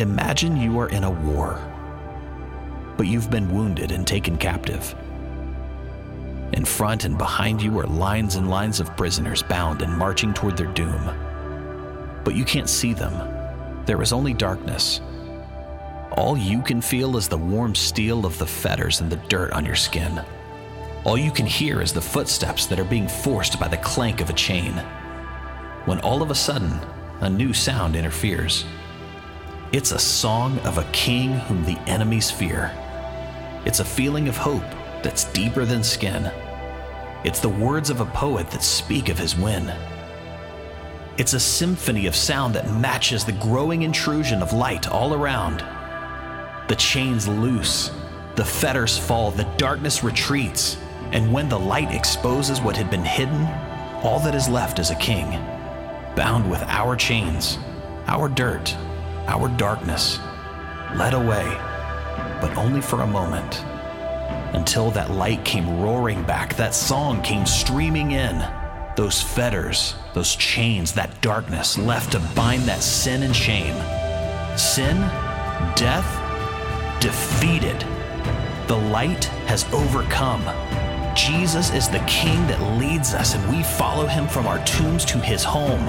Imagine you are in a war, but you've been wounded and taken captive. In front and behind you are lines and lines of prisoners bound and marching toward their doom. But you can't see them. There is only darkness. All you can feel is the warm steel of the fetters and the dirt on your skin. All you can hear is the footsteps that are being forced by the clank of a chain. When all of a sudden, a new sound interferes. It's a song of a king whom the enemies fear. It's a feeling of hope that's deeper than skin. It's the words of a poet that speak of his win. It's a symphony of sound that matches the growing intrusion of light all around. The chains loose, the fetters fall, the darkness retreats, and when the light exposes what had been hidden, all that is left is a king, bound with our chains, our dirt, our darkness, led away, but only for a moment until that light came roaring back, that song came streaming in. Those fetters, those chains, that darkness left to bind that sin and shame. Sin, death, defeated. The light has overcome. Jesus is the King that leads us, and we follow him from our tombs to his home,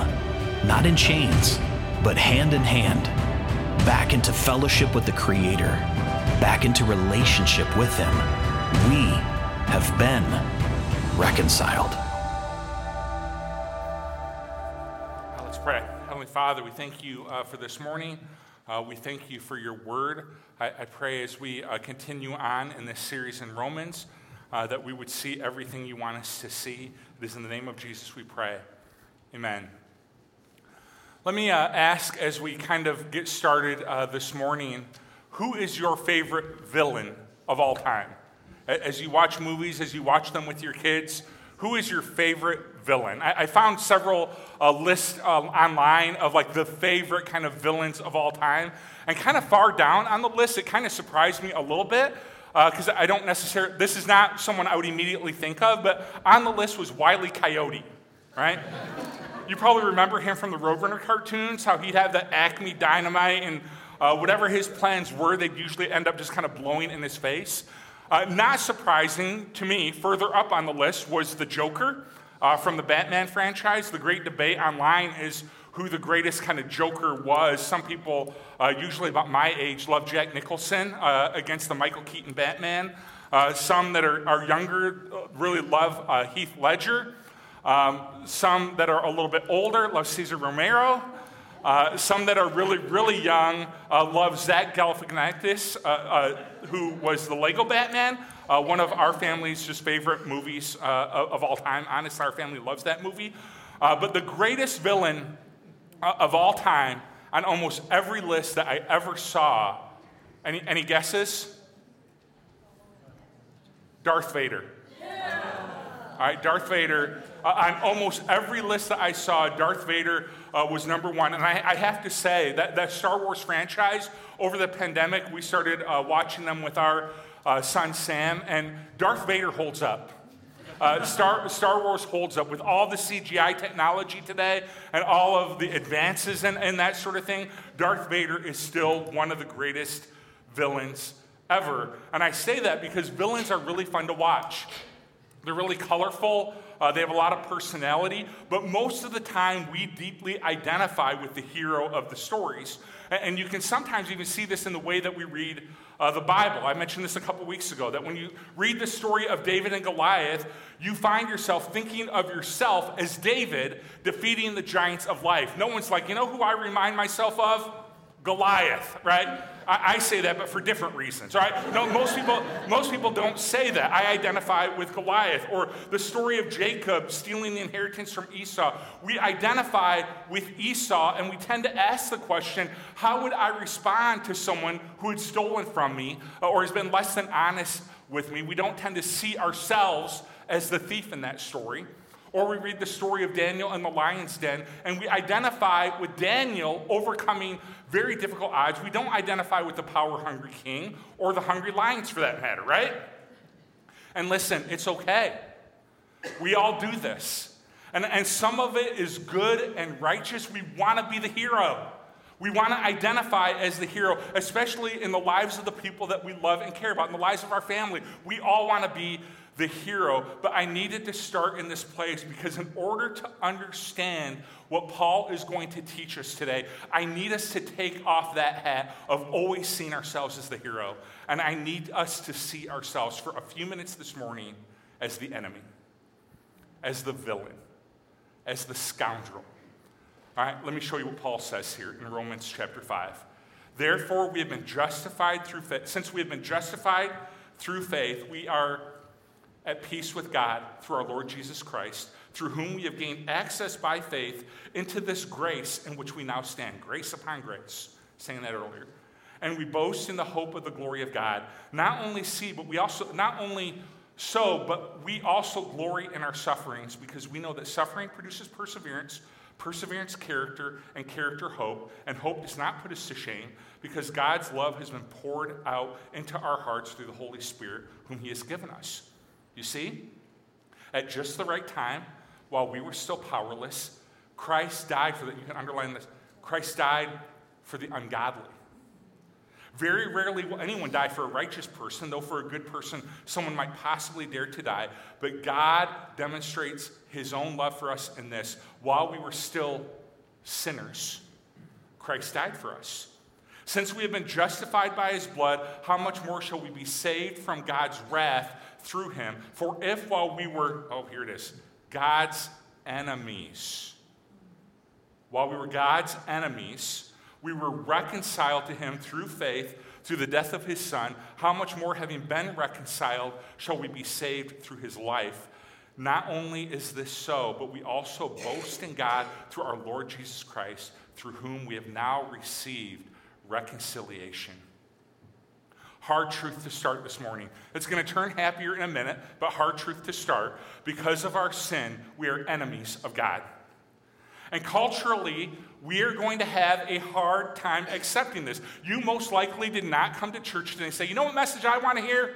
not in chains, but hand in hand, back into fellowship with the Creator, back into relationship with him we have been reconciled. let's pray. Heavenly Father, we thank you uh, for this morning. Uh, we thank you for your word. I, I pray as we uh, continue on in this series in Romans uh, that we would see everything you want us to see. It is in the name of Jesus we pray. Amen. Let me uh, ask as we kind of get started uh, this morning who is your favorite villain of all time? As you watch movies, as you watch them with your kids, who is your favorite villain? I, I found several uh, lists um, online of like the favorite kind of villains of all time. And kind of far down on the list, it kind of surprised me a little bit because uh, I don't necessarily, this is not someone I would immediately think of, but on the list was Wiley Coyote, right? You probably remember him from the Roadrunner cartoons, how he'd have the Acme dynamite and uh, whatever his plans were, they'd usually end up just kind of blowing in his face. Uh, not surprising to me, further up on the list was the Joker uh, from the Batman franchise. The great debate online is who the greatest kind of Joker was. Some people, uh, usually about my age, love Jack Nicholson uh, against the Michael Keaton Batman. Uh, some that are, are younger really love Heath Ledger. Um, some that are a little bit older love Cesar Romero. Uh, some that are really, really young uh, love Zach Galifianakis, uh, uh who was the Lego Batman, uh, one of our family's just favorite movies of all time. Honestly, our family loves that movie. but the greatest villain of all time on almost every list that I ever saw, any, any guesses? Darth Vader. All right, Darth Vader. Uh, on almost every list that I saw, Darth Vader uh, was number one. And I, I, have to say that that Star Wars franchise, over the pandemic, we started uh, watching them with our uh, son Sam, and Darth Vader holds up. Uh, Star, Star Wars holds up with all the CGI technology today and all of the advances and, and that sort of thing. Darth Vader is still one of the greatest villains ever. And I say that because villains are really fun to watch. They're really colorful. Uh, they have a lot of personality, but most of the time we deeply identify with the hero of the stories. And, you can sometimes even see this in the way that we read uh, the Bible. I mentioned this a couple weeks ago that when you read the story of David and Goliath, you find yourself thinking of yourself as David defeating the giants of life. No one's like, you know who I remind myself of? Goliath, right? I, I, say that, but for different reasons, right? No, most people, most people don't say that. I identify with Goliath. Or the story of Jacob stealing the inheritance from Esau. We identify with Esau, and we tend to ask the question how would I respond to someone who had stolen from me or has been less than honest with me? We don't tend to see ourselves as the thief in that story. Or we read the story of Daniel in the lion's den, and we identify with Daniel overcoming very difficult odds. We don't identify with the power hungry king or the hungry lions for that matter, right? And listen, it's okay. We all do this. And, and some of it is good and righteous. We want to be the hero. We want to identify as the hero, especially in the lives of the people that we love and care about, in the lives of our family. We all want to be the hero, but I needed to start in this place because, in order to understand what Paul is going to teach us today, I need us to take off that hat of always seeing ourselves as the hero. And I need us to see ourselves for a few minutes this morning as the enemy, as the villain, as the scoundrel. All right, let me show you what Paul says here in Romans chapter 5. Therefore, we have been justified through faith. Since we have been justified through faith, we are at peace with God through our Lord Jesus Christ, through whom we have gained access by faith into this grace in which we now stand. Grace upon grace. Saying that earlier. And we boast in the hope of the glory of God. Not only see, but we also, not only so, but we also glory in our sufferings because we know that suffering produces perseverance, perseverance, character, and character, hope. And hope does not put us to shame because God's love has been poured out into our hearts through the Holy Spirit, whom He has given us. You see? At just the right time, while we were still powerless, Christ died for that. You can underline this. Christ died for the ungodly. Very rarely will anyone die for a righteous person, though for a good person, someone might possibly dare to die. But God demonstrates his own love for us in this. While we were still sinners, Christ died for us. Since we have been justified by his blood, how much more shall we be saved from God's wrath through him. For if while we were, oh, here it is, God's enemies, while we were God's enemies, we were reconciled to him through faith, through the death of his son, how much more, having been reconciled, shall we be saved through his life? Not only is this so, but we also boast in God through our Lord Jesus Christ, through whom we have now received reconciliation hard truth to start this morning. It's going to turn happier in a minute, but hard truth to start. Because of our sin, we are enemies of God. And culturally, we are going to have a hard time accepting this. You most likely did not come to church today and say, you know what message I want to hear?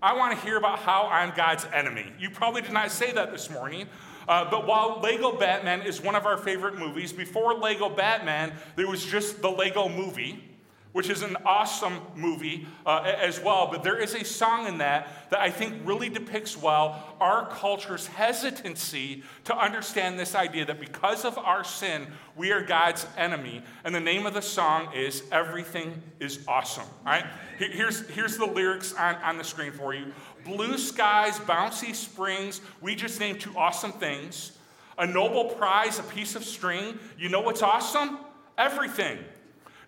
I want to hear about how I'm God's enemy. You probably did not say that this morning. Uh, but while Lego Batman is one of our favorite movies, before Lego Batman, there was just the Lego movie which is an awesome movie uh, as well. But there is a song in that that I think really depicts well our culture's hesitancy to understand this idea that because of our sin, we are God's enemy. And the name of the song is Everything is Awesome. All right? Here's, here's the lyrics on, on the screen for you Blue skies, bouncy springs, we just named two awesome things. A Nobel Prize, a piece of string. You know what's awesome? Everything.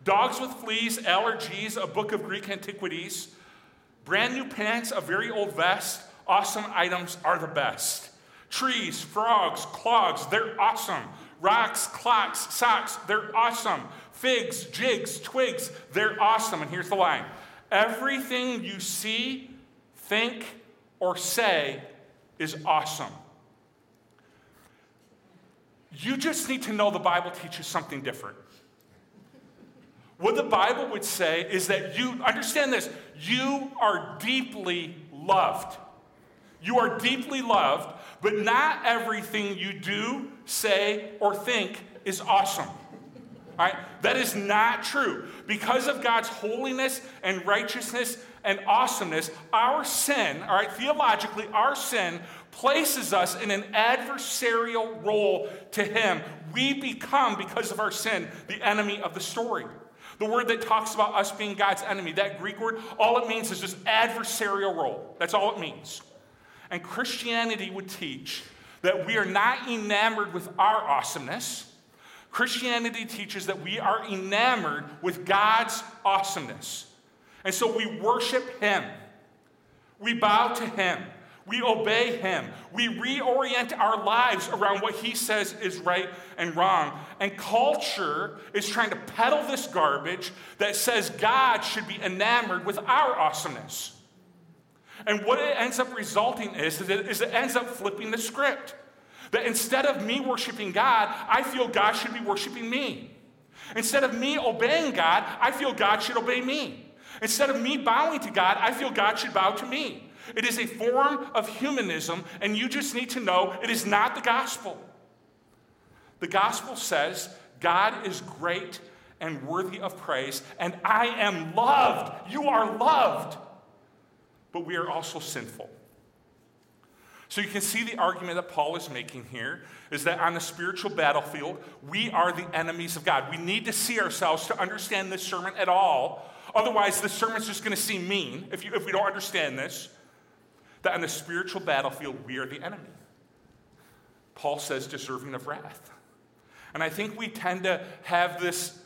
Dogs with fleas, allergies, a book of Greek antiquities, brand new pants, a very old vest, awesome items are the best. Trees, frogs, clogs, they're awesome. Rocks, clocks, socks, they're awesome. Figs, jigs, twigs, they're awesome. And here's the line everything you see, think, or say is awesome. You just need to know the Bible teaches something different. What the Bible would say is that you, understand this, you are deeply loved. You are deeply loved, but not everything you do, say, or think is awesome. All right? That is not true. Because of God's holiness and righteousness and awesomeness, our sin, all right, theologically, our sin places us in an adversarial role to Him. We become, because of our sin, the enemy of the story. The word that talks about us being God's enemy, that Greek word, all it means is just adversarial role. That's all it means. And Christianity would teach that we are not enamored with our awesomeness. Christianity teaches that we are enamored with God's awesomeness. And so we worship Him, we bow to Him. We obey him. We reorient our lives around what he says is right and wrong. And culture is trying to peddle this garbage that says God should be enamored with our awesomeness. And what it ends up resulting is, is it, is it ends up flipping the script. That instead of me worshiping God, I feel God should be worshiping me. Instead of me obeying God, I feel God should obey me. Instead of me bowing to God, I feel God should bow to me. It is a form of humanism, and you just need to know it is not the gospel. The gospel says God is great and worthy of praise, and I am loved. You are loved. But we are also sinful. So you can see the argument that Paul is making here is that on the spiritual battlefield, we are the enemies of God. We need to see ourselves to understand this sermon at all. Otherwise, this sermon's just going to seem mean if, you, if we don't understand this. That on the spiritual battlefield, we are the enemy. Paul says, deserving of wrath. And I think we tend to have this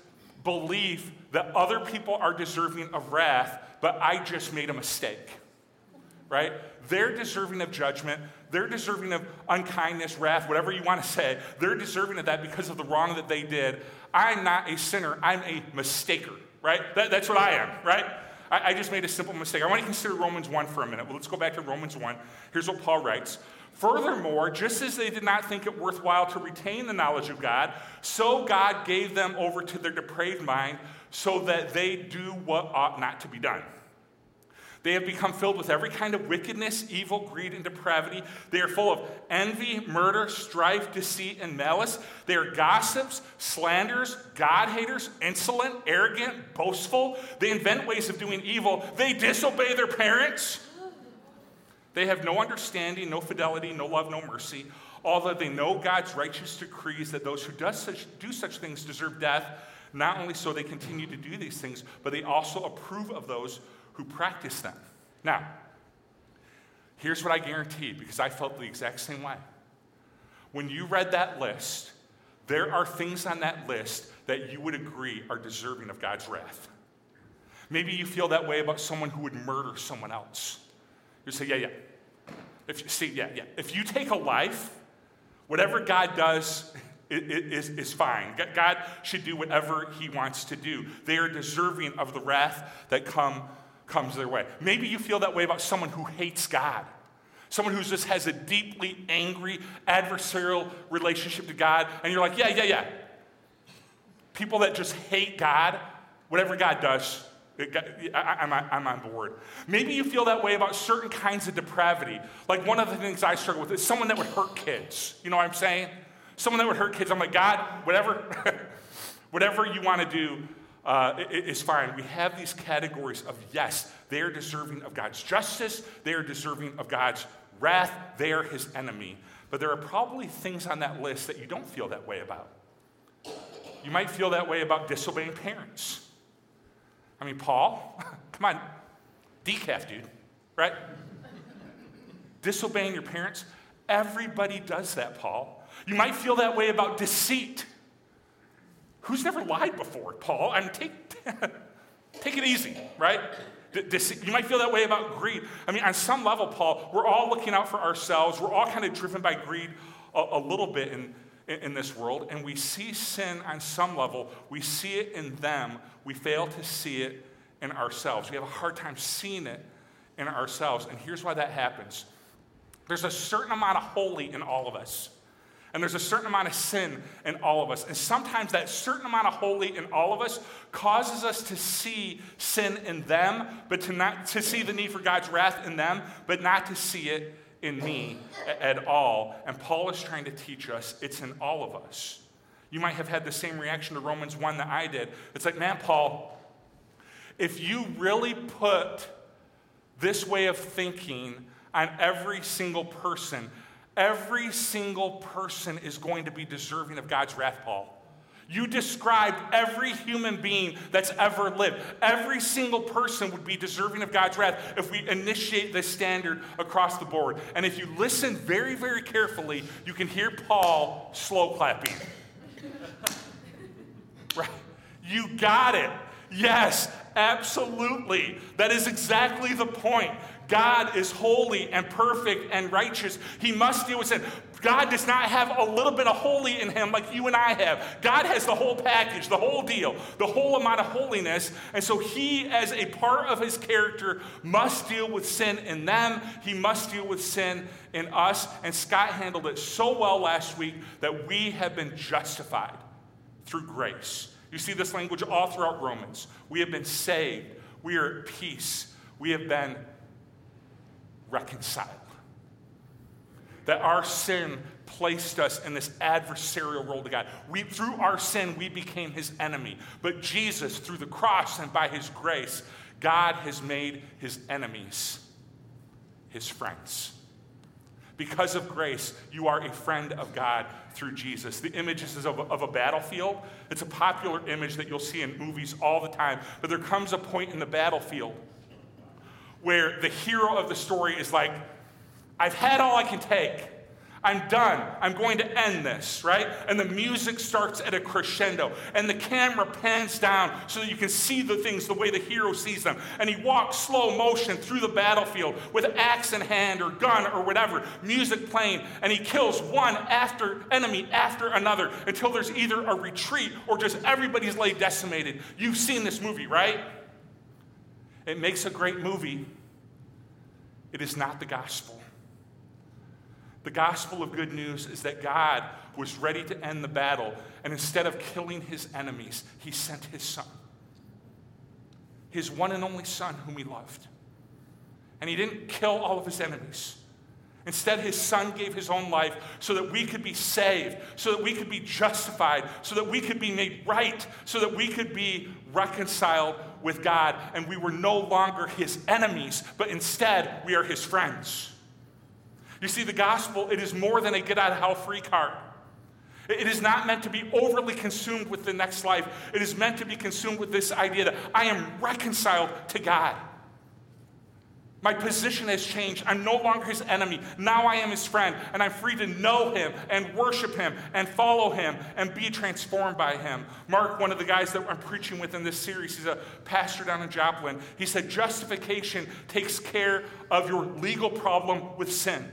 belief that other people are deserving of wrath, but I just made a mistake. Right? They're deserving of judgment. They're deserving of unkindness, wrath, whatever you want to say. They're deserving of that because of the wrong that they did. I'm not a sinner, I'm a mistaker, right? That, that's what I am, right? I, I just made a simple mistake. I want to consider Romans 1 for a minute. Well, let's go back to Romans 1. Here's what Paul writes Furthermore, just as they did not think it worthwhile to retain the knowledge of God, so God gave them over to their depraved mind so that they do what ought not to be done. They have become filled with every kind of wickedness, evil, greed, and depravity. They are full of envy, murder, strife, deceit, and malice. They are gossips, slanderers, God haters, insolent, arrogant, boastful. They invent ways of doing evil. They disobey their parents. They have no understanding, no fidelity, no love, no mercy. Although they know God's righteous decrees that those who such, do such things deserve death, not only so they continue to do these things, but they also approve of those who practice them. Now, here's what I guarantee because I felt the exact same way. When you read that list, there are things on that list that you would agree are deserving of God's wrath. Maybe you feel that way about someone who would murder someone else. You say, yeah, yeah. If you see, yeah, yeah. If you take a life, whatever God does is, is fine. God should do whatever he wants to do. They are deserving of the wrath that come comes their way. Maybe you feel that way about someone who hates God. Someone who just has a deeply angry, adversarial relationship to God, and you're like, yeah, yeah, yeah. People that just hate God, whatever God does, I'm, I'm on board. Maybe you feel that way about certain kinds of depravity. Like one of the things I struggle with is someone that would hurt kids. You know what I'm saying? Someone that would hurt kids. I'm like, God, whatever, whatever you want to do, uh, is fine. We have these categories of yes, they are deserving of God's justice, they are deserving of God's wrath, they are his enemy. But there are probably things on that list that you don't feel that way about. You might feel that way about disobeying parents. I mean, Paul, come on, decaf, dude, right? Disobeying your parents, everybody does that, Paul. You might feel that way about deceit. Who's never lied before, Paul? I mean, take, take it easy, right? You might feel that way about greed. I mean, on some level, Paul, we're all looking out for ourselves. We're all kind of driven by greed a, a little bit in, in this world, and we see sin on some level. We see it in them. We fail to see it in ourselves. We have a hard time seeing it in ourselves. And here's why that happens there's a certain amount of holy in all of us. And there's a certain amount of sin in all of us. And sometimes that certain amount of holy in all of us causes us to see sin in them, but to not to see the need for God's wrath in them, but not to see it in me at all. And Paul is trying to teach us it's in all of us. You might have had the same reaction to Romans 1 that I did. It's like, man, Paul, if you really put this way of thinking on every single person, Every single person is going to be deserving of God's wrath, Paul. You described every human being that's ever lived. Every single person would be deserving of God's wrath if we initiate this standard across the board. And if you listen very, very carefully, you can hear Paul slow clapping. right? You got it. Yes, absolutely. That is exactly the point. God is holy and perfect and righteous. He must deal with sin. God does not have a little bit of holy in him like you and I have. God has the whole package, the whole deal, the whole amount of holiness. And so he, as a part of his character, must deal with sin in them. He must deal with sin in us. And Scott handled it so well last week that we have been justified through grace. You see this language all throughout Romans. We have been saved. We are at peace. We have been reconciled. that our sin placed us in this adversarial role to God. We, through our sin, we became his enemy. But Jesus, through the cross and by his grace, God has made his enemies his friends. Because of grace, you are a friend of God through Jesus. The image is of a, of a battlefield. It's a popular image that you'll see in movies all the time. But there comes a point in the battlefield where the hero of the story is like, I've had all I can take. I'm done. I'm going to end this, right? And the music starts at a crescendo, and the camera pans down so that you can see the things the way the hero sees them. And he walks slow motion through the battlefield with axe in hand or gun or whatever, music playing, and he kills one after enemy after another until there's either a retreat or just everybody's laid decimated. You've seen this movie, right? It makes a great movie. It is not the gospel. The gospel of good news is that God was ready to end the battle, and instead of killing his enemies, he sent his son, his one and only son, whom he loved. And he didn't kill all of his enemies. Instead, his son gave his own life so that we could be saved, so that we could be justified, so that we could be made right, so that we could be reconciled with God. And we were no longer his enemies, but instead, we are his friends. You see, the gospel, it is more than a get out of hell free card. It is not meant to be overly consumed with the next life. It is meant to be consumed with this idea that I am reconciled to God. My position has changed. I'm no longer his enemy. Now I am his friend, and I'm free to know him and worship him and follow him and be transformed by him. Mark, one of the guys that I'm preaching with in this series, he's a pastor down in Joplin. He said, Justification takes care of your legal problem with sin.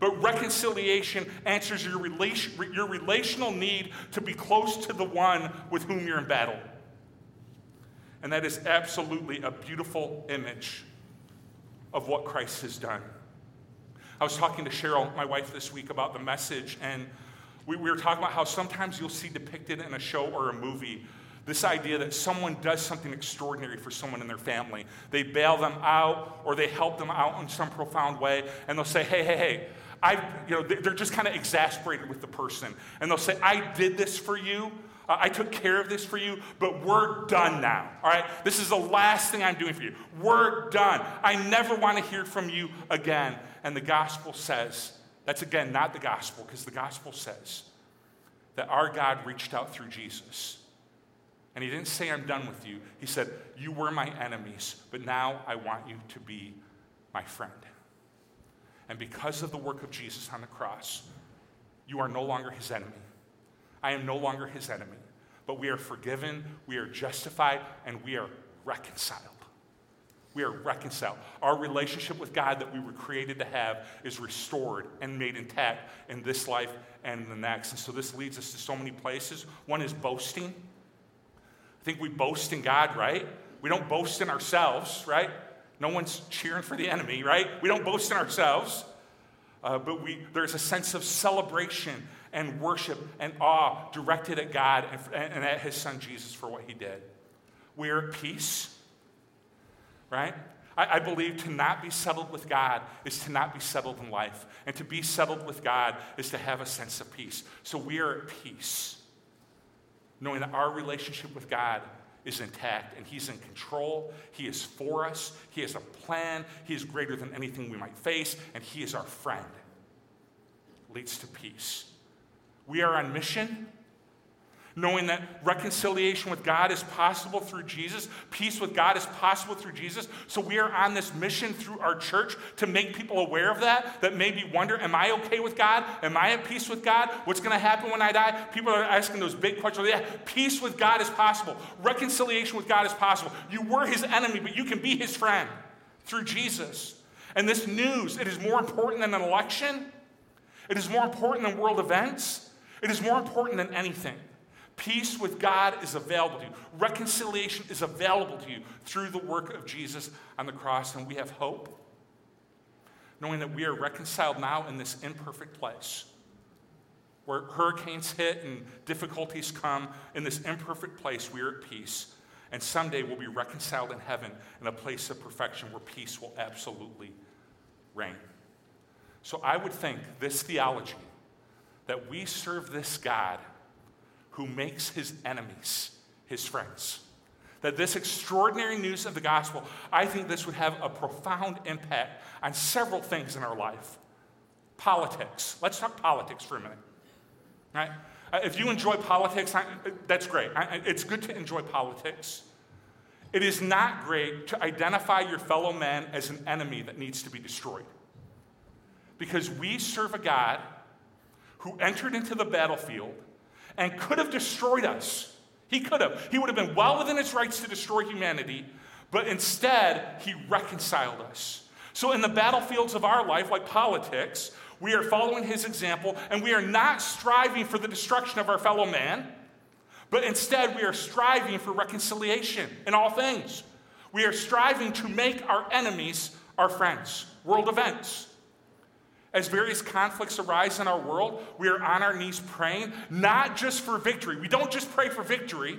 But reconciliation answers your, relation, your relational need to be close to the one with whom you're in battle. And that is absolutely a beautiful image of what Christ has done. I was talking to Cheryl, my wife, this week about the message, and we, we were talking about how sometimes you'll see depicted in a show or a movie this idea that someone does something extraordinary for someone in their family. They bail them out or they help them out in some profound way, and they'll say, hey, hey, hey, I, you know, they're just kind of exasperated with the person. And they'll say, I did this for you. Uh, I took care of this for you, but we're done now. All right? This is the last thing I'm doing for you. We're done. I never want to hear from you again. And the gospel says, that's again not the gospel, because the gospel says that our God reached out through Jesus. And he didn't say, I'm done with you. He said, You were my enemies, but now I want you to be my friend. And because of the work of Jesus on the cross, you are no longer his enemy. I am no longer his enemy. But we are forgiven, we are justified, and we are reconciled. We are reconciled. Our relationship with God that we were created to have is restored and made intact in this life and the next. And so this leads us to so many places. One is boasting. I think we boast in God, right? We don't boast in ourselves, right? No one's cheering for the enemy, right? We don't boast in ourselves, uh, but we, there's a sense of celebration and worship and awe directed at God and, and at His Son Jesus for what He did. We are at peace, right? I, I believe to not be settled with God is to not be settled in life. And to be settled with God is to have a sense of peace. So we are at peace, knowing that our relationship with God is intact and He's in control. He is for us. He has a plan. He is greater than anything we might face, and He is our friend. Leads to peace. We are on mission knowing that reconciliation with God is possible through Jesus, peace with God is possible through Jesus. So we are on this mission through our church to make people aware of that, that maybe wonder, am I okay with God? Am I at peace with God? What's going to happen when I die? People are asking those big questions. Yeah, peace with God is possible. Reconciliation with God is possible. You were his enemy, but you can be his friend through Jesus. And this news, it is more important than an election. It is more important than world events. It is more important than anything. Peace with God is available to you. Reconciliation is available to you through the work of Jesus on the cross, and we have hope, knowing that we are reconciled now in this imperfect place. Where hurricanes hit and difficulties come, in this imperfect place, we are at peace. And someday we'll be reconciled in heaven in a place of perfection where peace will absolutely reign. So I would think this theology that we serve this God who makes his enemies his friends. That this extraordinary news of the gospel, I think this would have a profound impact on several things in our life. Politics. Let's talk politics for a minute. Right? Uh, if you enjoy politics, that's great. It's good to enjoy politics. It is not great to identify your fellow man as an enemy that needs to be destroyed. Because we serve a God who entered into the battlefield and could have destroyed us. He could have. He would have been well within his rights to destroy humanity, but instead, he reconciled us. So, in the battlefields of our life, like politics, we are following his example and we are not striving for the destruction of our fellow man, but instead we are striving for reconciliation in all things. We are striving to make our enemies our friends. World events. As various conflicts arise in our world, we are on our knees praying, not just for victory. We don't just pray for victory,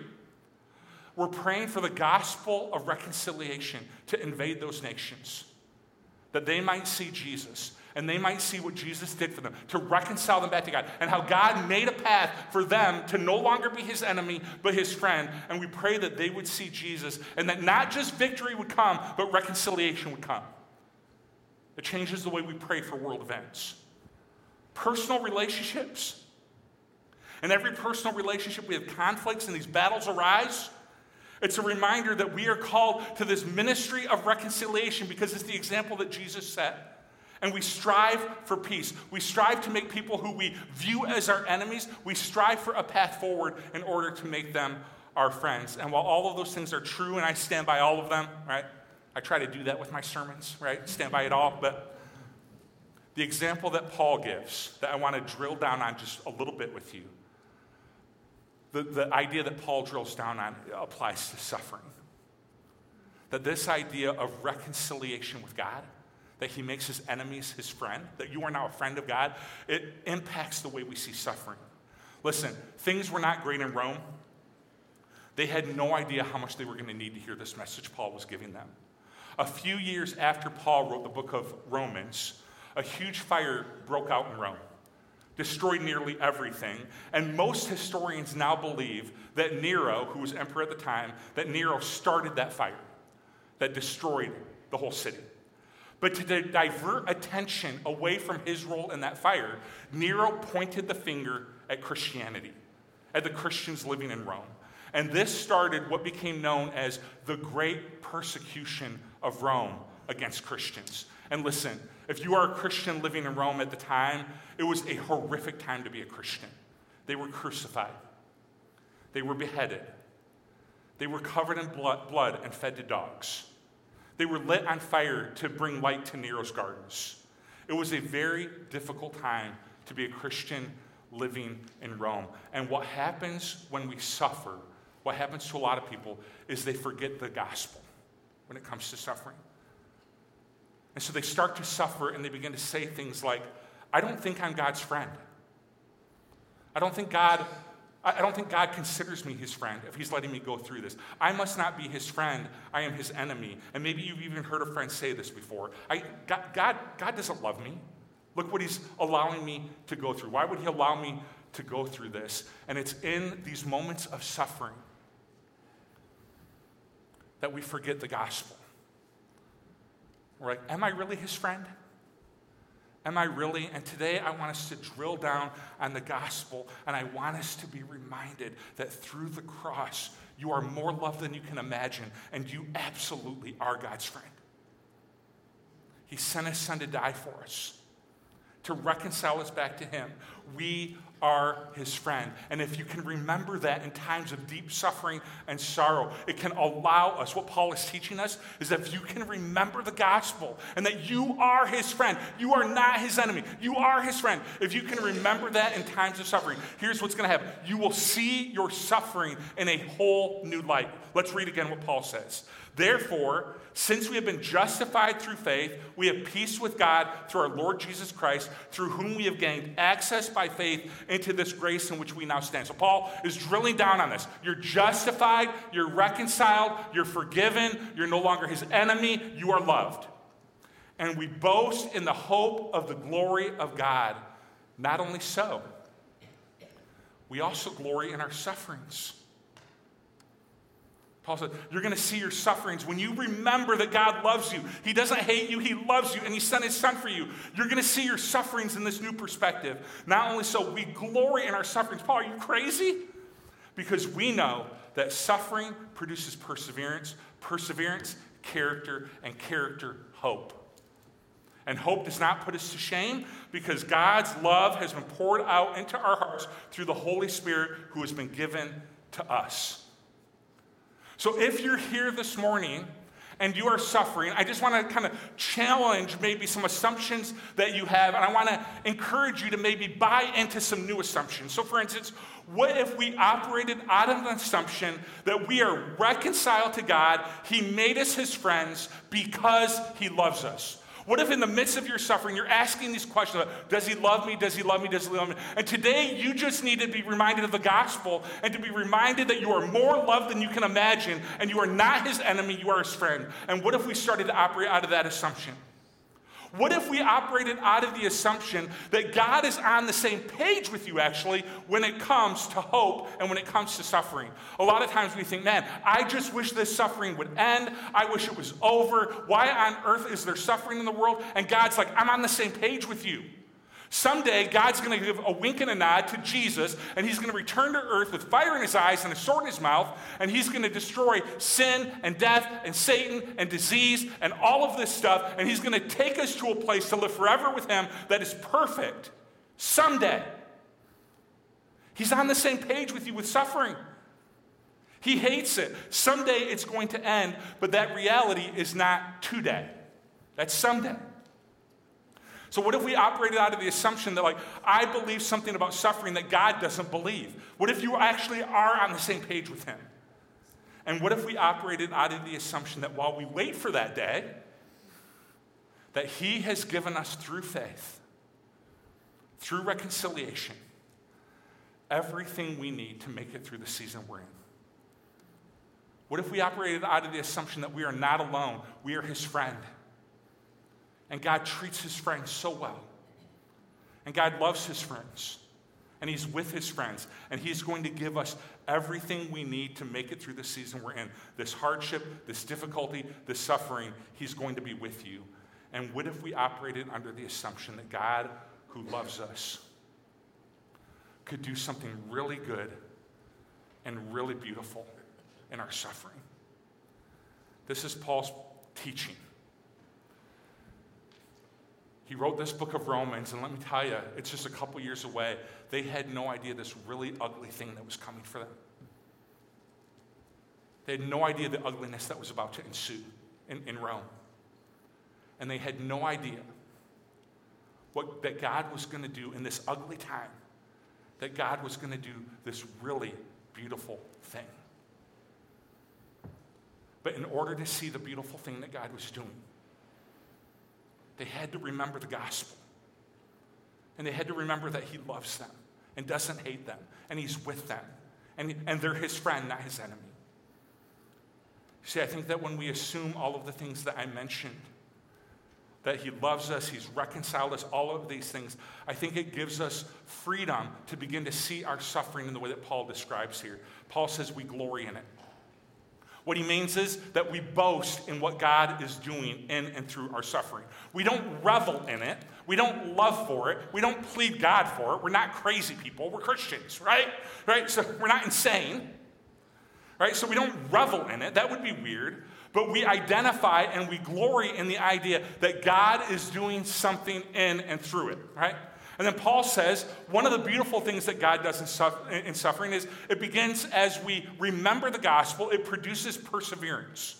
we're praying for the gospel of reconciliation to invade those nations, that they might see Jesus and they might see what Jesus did for them to reconcile them back to God and how God made a path for them to no longer be his enemy but his friend. And we pray that they would see Jesus and that not just victory would come, but reconciliation would come. It changes the way we pray for world events. Personal relationships. In every personal relationship, we have conflicts and these battles arise. It's a reminder that we are called to this ministry of reconciliation because it's the example that Jesus set. And we strive for peace. We strive to make people who we view as our enemies, we strive for a path forward in order to make them our friends. And while all of those things are true, and I stand by all of them, right? I try to do that with my sermons, right? Stand by it all. But the example that Paul gives, that I want to drill down on just a little bit with you, the, the idea that Paul drills down on applies to suffering. That this idea of reconciliation with God, that he makes his enemies his friend, that you are now a friend of God, it impacts the way we see suffering. Listen, things were not great in Rome. They had no idea how much they were going to need to hear this message Paul was giving them. A few years after Paul wrote the book of Romans, a huge fire broke out in Rome, destroyed nearly everything. And most historians now believe that Nero, who was emperor at the time, that Nero started that fire that destroyed the whole city. But to divert attention away from his role in that fire, Nero pointed the finger at Christianity, at the Christians living in Rome. And this started what became known as the Great Persecution of Rome against Christians. And listen, if you are a Christian living in Rome at the time, it was a horrific time to be a Christian. They were crucified, they were beheaded, they were covered in blood, and fed to dogs. They were lit on fire to bring light to Nero's gardens. It was a very difficult time to be a Christian living in Rome. And what happens when we suffer, what happens to a lot of people, is they forget the gospel when it comes to suffering. And so they start to suffer and they begin to say things like, I don't think I'm God's friend. I don't think God I don't think God considers me his friend if he's letting me go through this. I must not be his friend. I am his enemy. And maybe you've even heard a friend say this before. I, God, God, God doesn't love me. Look what he's allowing me to go through. Why would he allow me to go through this? And it's in these moments of suffering that we forget the gospel. We're like, Am I really his friend? Am I really? And today I want us to drill down on the gospel and I want us to be reminded that through the cross, you are more loved than you can imagine and you absolutely are God's friend. He sent his son to die for us, to reconcile us back to him. We are his friend. And if you can remember that in times of deep suffering and sorrow, it can allow us. What Paul is teaching us is that if you can remember the gospel and that you are his friend, you are not his enemy, you are his friend. If you can remember that in times of suffering, here's what's going to happen you will see your suffering in a whole new light. Let's read again what Paul says. Therefore, since we have been justified through faith, we have peace with God through our Lord Jesus Christ, through whom we have gained access by faith into this grace in which we now stand. So, Paul is drilling down on this. You're justified, you're reconciled, you're forgiven, you're no longer his enemy, you are loved. and we boast in the hope of the glory of God. Not only so, we also glory in our sufferings. Paul said, You're going to see your sufferings. When you remember that God loves you, He doesn't hate you, He loves you, and He sent His Son for you. You're going to see your sufferings in this new perspective. Not only so, we glory in our sufferings. Paul, are you crazy? Because we know that suffering produces perseverance, perseverance, character, and character, hope. And hope does not put us to shame because God's love has been poured out into our hearts through the Holy Spirit who has been given to us. So if you're here this morning and you are suffering, I just want to kind of challenge maybe some assumptions that you have, and I want to encourage you to maybe buy into some new assumptions. So, for instance, what if we operated out of an assumption that we are reconciled to God, He made us His friends because He loves us? What if in the midst of your suffering, you're asking these questions Does he love me? Does he love me? Does he love me? And today, you just need to be reminded of the gospel and to be reminded that you are more loved than you can imagine and you are not his enemy, you are his friend. And what if we started to operate out of that assumption? What if we operated out of the assumption that God is on the same page with you, actually, when it comes to hope and when it comes to suffering? A lot of times we think, man, I just wish this suffering would end. I wish it was over. Why on earth is there suffering in the world? And God's like, I'm on the same page with you. Someday, God's going to give a wink and a nod to Jesus, and he's going to return to earth with fire in his eyes and a sword in his mouth, and he's going to destroy sin and death and Satan and disease and all of this stuff, and he's going to take us to a place to live forever with him that is perfect. Someday. He's on the same page with you with suffering. He hates it. Someday it's going to end, but that reality is not today. That's someday. So, what if we operated out of the assumption that, like, I believe something about suffering that God doesn't believe? What if you actually are on the same page with Him? And what if we operated out of the assumption that while we wait for that day, that He has given us through faith, through reconciliation, everything we need to make it through the season we're in? What if we operated out of the assumption that we are not alone, we are His friend? And God treats his friends so well. And God loves his friends. And he's with his friends. And he's going to give us everything we need to make it through the season we're in. This hardship, this difficulty, this suffering, he's going to be with you. And what if we operated under the assumption that God, who loves us, could do something really good and really beautiful in our suffering? This is Paul's teaching. He wrote this book of Romans, and let me tell you, it's just a couple years away. They had no idea this really ugly thing that was coming for them. They had no idea the ugliness that was about to ensue in, in Rome. And they had no idea what that God was going to do in this ugly time, that God was going to do this really beautiful thing. But in order to see the beautiful thing that God was doing, they had to remember the gospel. And they had to remember that He loves them and doesn't hate them, and He's with them. And, and they're His friend, not His enemy. See, I think that when we assume all of the things that I mentioned, that He loves us, He's reconciled us, all of these things, I think it gives us freedom to begin to see our suffering in the way that Paul describes here. Paul says we glory in it. What he means is that we boast in what God is doing in and through our suffering. We don't revel in it. We don't love for it. We don't plead God for it. We're not crazy people. We're Christians, right? Right? So we're not insane. Right? So we don't revel in it. That would be weird. But we identify and we glory in the idea that God is doing something in and through it, right? And then Paul says one of the beautiful things that God does in, in suffering is it begins as we remember the gospel, it produces perseverance.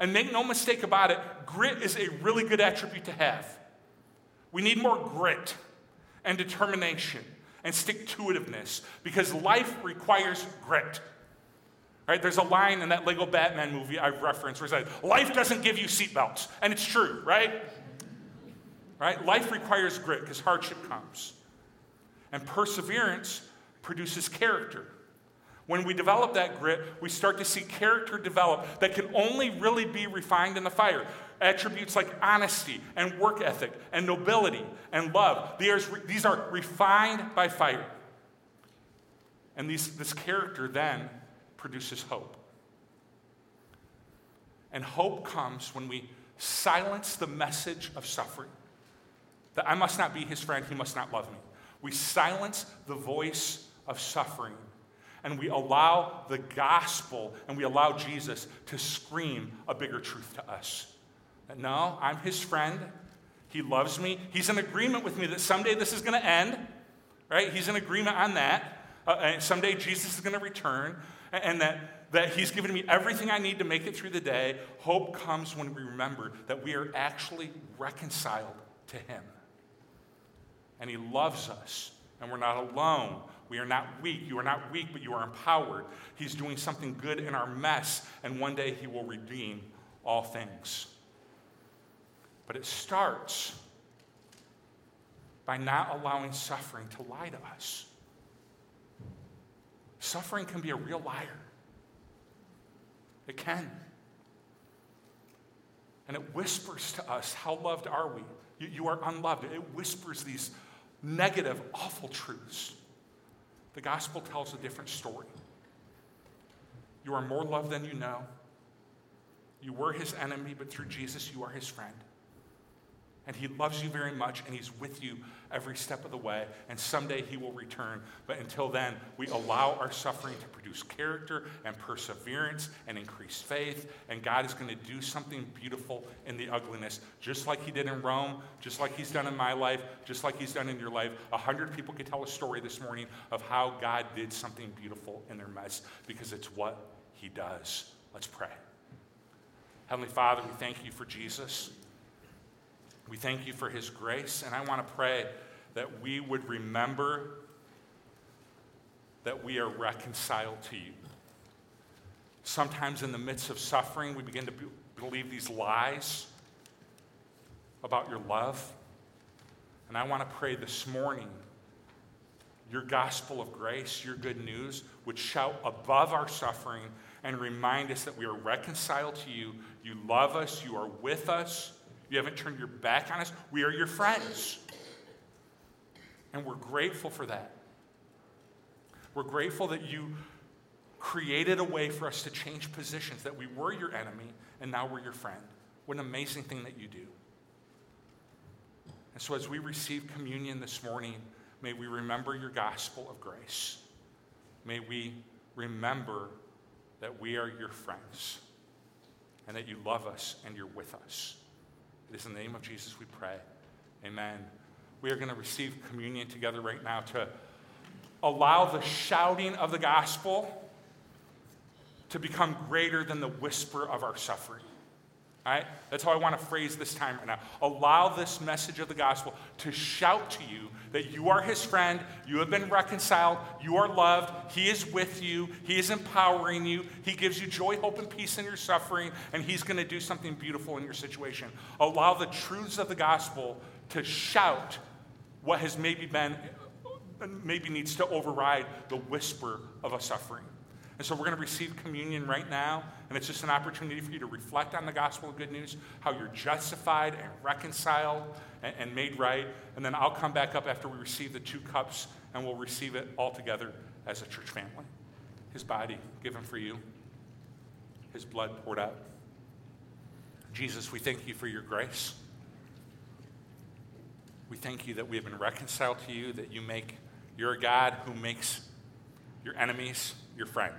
And make no mistake about it, grit is a really good attribute to have. We need more grit and determination and stick to itiveness because life requires grit. Right? There's a line in that Lego Batman movie I've referenced where it says, Life doesn't give you seatbelts. And it's true, right? Right? Life requires grit because hardship comes. And perseverance produces character. When we develop that grit, we start to see character develop that can only really be refined in the fire. attributes like honesty and work ethic and nobility and love. These are refined by fire. And these, this character then produces hope. And hope comes when we silence the message of suffering that I must not be his friend, he must not love me. We silence the voice of suffering and we allow the gospel and we allow Jesus to scream a bigger truth to us. That no, I'm his friend. He loves me. He's in agreement with me that someday this is going to end, right? He's in agreement on that. Uh, and someday Jesus is going to return, and, and that, that he's given me everything I need to make it through the day. Hope comes when we remember that we are actually reconciled to him. And he loves us, and we're not alone. We are not weak. You are not weak, but you are empowered. He's doing something good in our mess, and one day He will redeem all things. But it starts by not allowing suffering to lie to us. Suffering can be a real liar. It can. And it whispers to us, How loved are we? You, you are unloved. It whispers these negative, awful truths. The gospel tells a different story. You are more loved than you know. You were his enemy, but through Jesus, you are his friend. And he loves you very much, and he's with you every step of the way. And someday he will return. But until then, we allow our suffering to produce character and perseverance and increased faith. And God is going to do something beautiful in the ugliness, just like he did in Rome, just like he's done in my life, just like he's done in your life. A hundred people could tell a story this morning of how God did something beautiful in their mess because it's what he does. Let's pray. Heavenly Father, we thank you for Jesus. We thank you for his grace, and I want to pray that we would remember that we are reconciled to you. Sometimes, in the midst of suffering, we begin to be- believe these lies about your love. And I want to pray this morning your gospel of grace, your good news, would shout above our suffering and remind us that we are reconciled to you. You love us, you are with us. You haven't turned your back on us. We are your friends. And we're grateful for that. We're grateful that you created a way for us to change positions, that we were your enemy and now we're your friend. What an amazing thing that you do. And so, as we receive communion this morning, may we remember your gospel of grace. May we remember that we are your friends and that you love us and you're with us. It is in the name of Jesus we pray. Amen. We are going to receive communion together right now to allow the shouting of the gospel to become greater than the whisper of our suffering. All right? That's how I want to phrase this time right now. Allow this message of the gospel to shout to you that you are his friend, you have been reconciled, you are loved, he is with you, he is empowering you, he gives you joy, hope, and peace in your suffering, and he's going to do something beautiful in your situation. Allow the truths of the gospel to shout what has maybe been, maybe needs to override the whisper of a suffering. And so we're going to receive communion right now, and it's just an opportunity for you to reflect on the gospel of good news, how you're justified and reconciled and, and made right. And then I'll come back up after we receive the two cups, and we'll receive it all together as a church family. His body given for you, his blood poured out. Jesus, we thank you for your grace. We thank you that we have been reconciled to you, that you make, you're a God who makes your enemies your friend.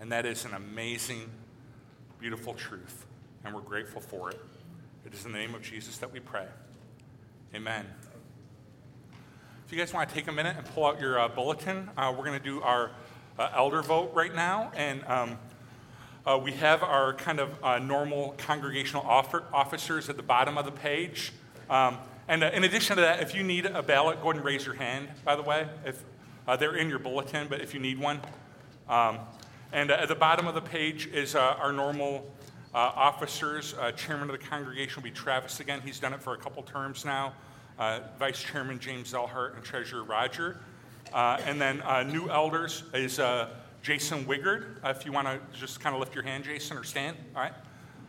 And that is an amazing, beautiful truth, and we're grateful for it. It is in the name of Jesus that we pray. Amen. If you guys want to take a minute and pull out your uh, bulletin, uh, we're going to do our uh, elder vote right now. And um, uh, we have our kind of uh, normal congregational officers at the bottom of the page. Um, and uh, in addition to that, if you need a ballot, go ahead and raise your hand, by the way. If, they're in your bulletin, but if you need one, um, and uh, at the bottom of the page is uh, our normal uh, officers. Chairman of the congregation will be Travis again. He's done it for a couple terms now. Vice Chairman James Zelhart and Treasurer Roger. And then new elders is Jason Wigard. if you want to just kind of lift your hand, Jason, or stand. All right.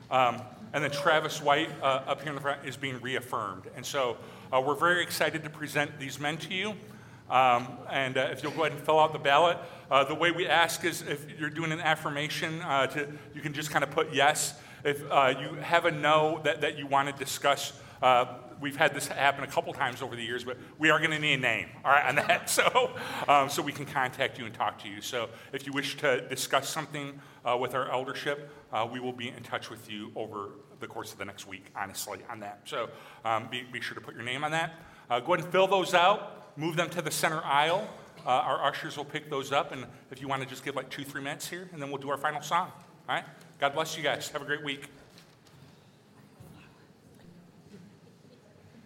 Um, And then Travis White uh, up here in the front is being reaffirmed. And so uh, we're very excited to present these men to you. Um, and uh, if you'll go ahead and fill out the ballot, uh, the way we ask is if you're doing an affirmation, uh, to, you can just kind of put yes. If uh, you have a no that, that you want to discuss, uh, we've had this happen a couple times over the years, but we are going to need a name, all right, on that, so, um, so we can contact you and talk to you. So if you wish to discuss something uh, with our eldership, uh, we will be in touch with you over the course of the next week, honestly, on that. So um, be, be sure to put your name on that. Uh, go ahead and fill those out, move them to the center aisle. Uh, our ushers will pick those up, and if you want to just give like two, three minutes here, and then we'll do our final song, all right? God bless you guys. Have a great week.